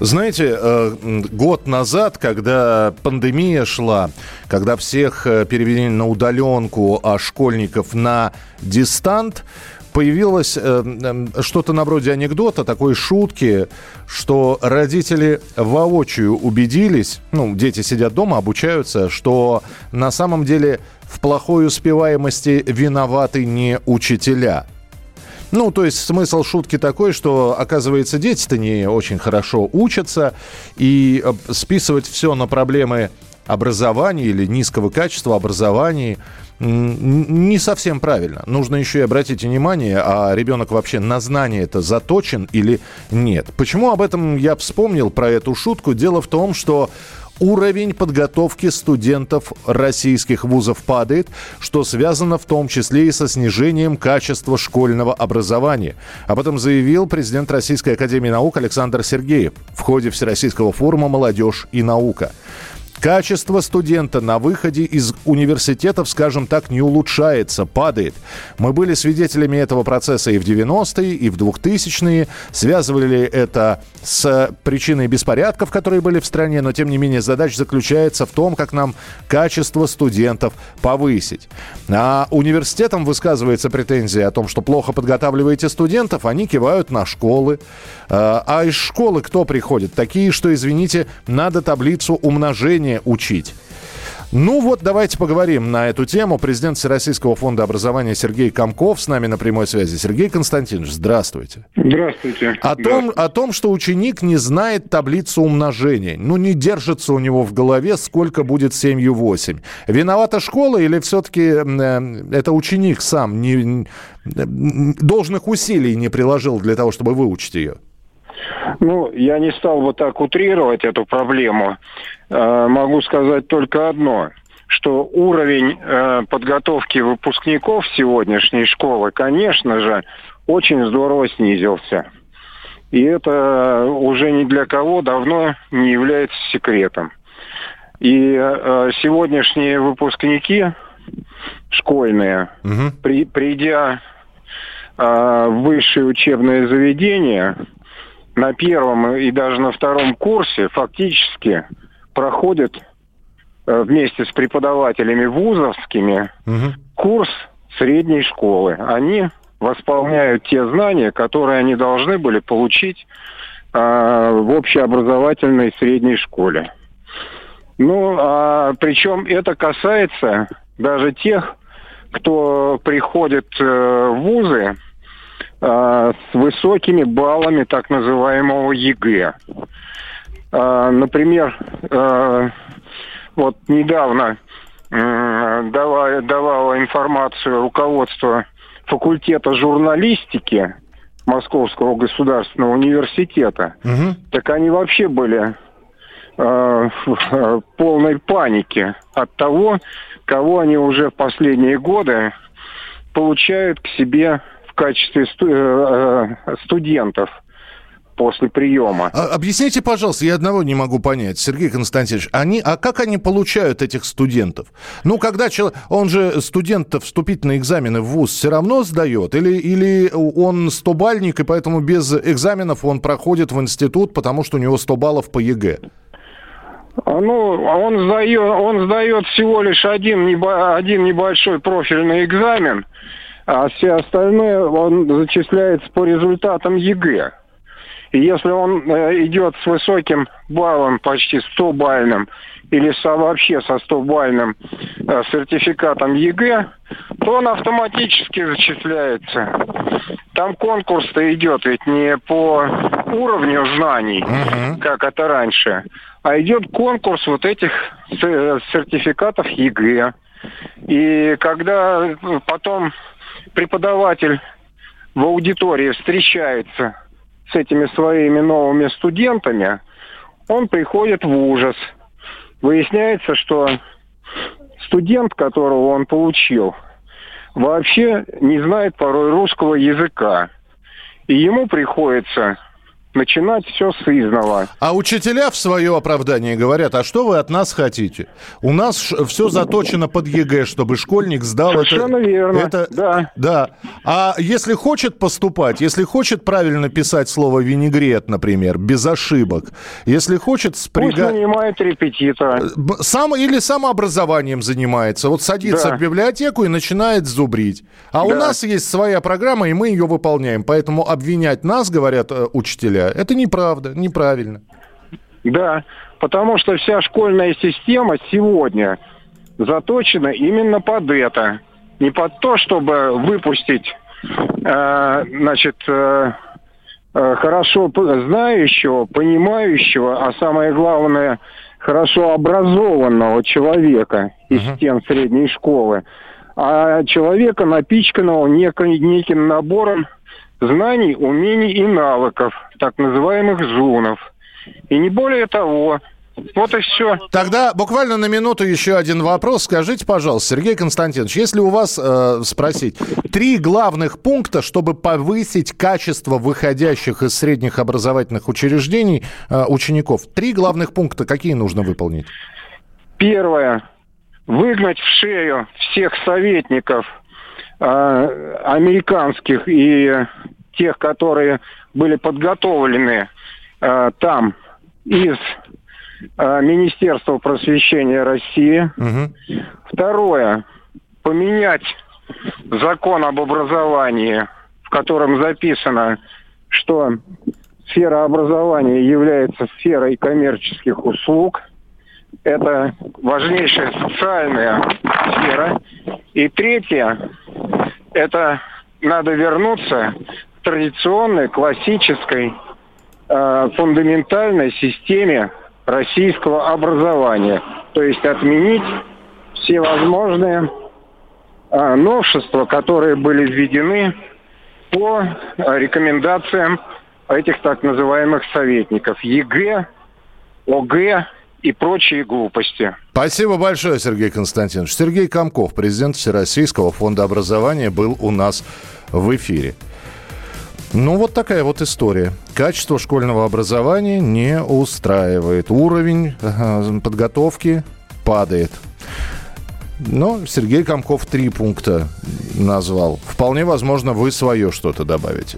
Знаете, э, год назад, когда пандемия шла, когда всех э, перевели на удаленку, а школьников на дистант, появилось э, что-то на вроде анекдота, такой шутки, что родители воочию убедились, ну, дети сидят дома, обучаются, что на самом деле в плохой успеваемости виноваты не учителя – ну, то есть смысл шутки такой, что, оказывается, дети-то не очень хорошо учатся, и э, списывать все на проблемы образования или низкого качества образования не совсем правильно. Нужно еще и обратить внимание, а ребенок вообще на знание это заточен или нет. Почему об этом я вспомнил про эту шутку? Дело в том, что уровень подготовки студентов российских вузов падает, что связано в том числе и со снижением качества школьного образования. Об этом заявил президент Российской Академии Наук Александр Сергеев в ходе Всероссийского форума «Молодежь и наука». Качество студента на выходе из университетов, скажем так, не улучшается, падает. Мы были свидетелями этого процесса и в 90-е, и в 2000-е. Связывали это с причиной беспорядков, которые были в стране, но тем не менее задача заключается в том, как нам качество студентов повысить. А университетам высказывается претензия о том, что плохо подготавливаете студентов, они кивают на школы. А, а из школы кто приходит? Такие, что, извините, надо таблицу умножения образование учить. Ну вот, давайте поговорим на эту тему. Президент Всероссийского фонда образования Сергей Комков с нами на прямой связи. Сергей Константинович, здравствуйте. Здравствуйте. О, Том, о том, что ученик не знает таблицу умножения. Ну, не держится у него в голове, сколько будет 7 8. Виновата школа или все-таки э, это ученик сам не, должных усилий не приложил для того, чтобы выучить ее? Ну, я не стал бы так утрировать эту проблему. Э, могу сказать только одно, что уровень э, подготовки выпускников сегодняшней школы, конечно же, очень здорово снизился. И это уже ни для кого давно не является секретом. И э, сегодняшние выпускники школьные, угу. при, придя э, в высшее учебное заведение, на первом и даже на втором курсе фактически проходят э, вместе с преподавателями вузовскими угу. курс средней школы. Они восполняют те знания, которые они должны были получить э, в общеобразовательной средней школе. Ну, а причем это касается даже тех, кто приходит э, в вузы Э, с высокими баллами так называемого ЕГЭ. Э, например, э, вот недавно давала, давала информацию руководство факультета журналистики Московского государственного университета, угу. так они вообще были э, в полной панике от того, кого они уже в последние годы получают к себе качестве э, э, студентов после приема. А, объясните, пожалуйста, я одного не могу понять, Сергей Константинович, они, а как они получают этих студентов? Ну, когда человек, он же студент вступительные экзамены в ВУЗ все равно сдает, или, или он стобальник, и поэтому без экзаменов он проходит в институт, потому что у него 100 баллов по ЕГЭ? А, ну, он сдает, он сдает всего лишь один, один небольшой профильный экзамен – а все остальное он зачисляется по результатам ЕГЭ. И если он э, идет с высоким баллом, почти 100-бальным, или со, вообще со 100-бальным э, сертификатом ЕГЭ, то он автоматически зачисляется. Там конкурс-то идет ведь не по уровню знаний, uh-huh. как это раньше, а идет конкурс вот этих э, сертификатов ЕГЭ. И когда потом преподаватель в аудитории встречается с этими своими новыми студентами, он приходит в ужас. Выясняется, что студент, которого он получил, вообще не знает порой русского языка. И ему приходится начинать все сызнова. А учителя в свое оправдание говорят, а что вы от нас хотите? У нас все заточено под ЕГЭ, чтобы школьник сдал Совершенно это. верно, это, да. Да. А если хочет поступать, если хочет правильно писать слово винегрет, например, без ошибок, если хочет спрягать... Пусть нанимает репетитора. Сам, или самообразованием занимается. Вот садится да. в библиотеку и начинает зубрить. А да. у нас есть своя программа, и мы ее выполняем. Поэтому обвинять нас, говорят э, учителя, это неправда, неправильно. Да, потому что вся школьная система сегодня заточена именно под это. Не под то, чтобы выпустить, э, значит, э, э, хорошо знающего, понимающего, а самое главное, хорошо образованного человека из uh-huh. стен средней школы, а человека, напичканного неким набором знаний, умений и навыков, так называемых зунов. И не более того. Вот и все. Тогда буквально на минуту еще один вопрос. Скажите, пожалуйста, Сергей Константинович, если у вас э, спросить три главных пункта, чтобы повысить качество выходящих из средних образовательных учреждений э, учеников, три главных пункта какие нужно выполнить? Первое. Выгнать в шею всех советников – американских и тех, которые были подготовлены э, там из э, Министерства просвещения России. Угу. Второе. Поменять закон об образовании, в котором записано, что сфера образования является сферой коммерческих услуг. Это важнейшая социальная сфера. И третье, это надо вернуться к традиционной, классической, э, фундаментальной системе российского образования. То есть отменить все возможные э, новшества, которые были введены по рекомендациям этих так называемых советников ЕГЭ, ОГЭ и прочие глупости. Спасибо большое, Сергей Константинович. Сергей Комков, президент Всероссийского фонда образования, был у нас в эфире. Ну, вот такая вот история. Качество школьного образования не устраивает. Уровень подготовки падает. Но Сергей Комков три пункта назвал. Вполне возможно, вы свое что-то добавите.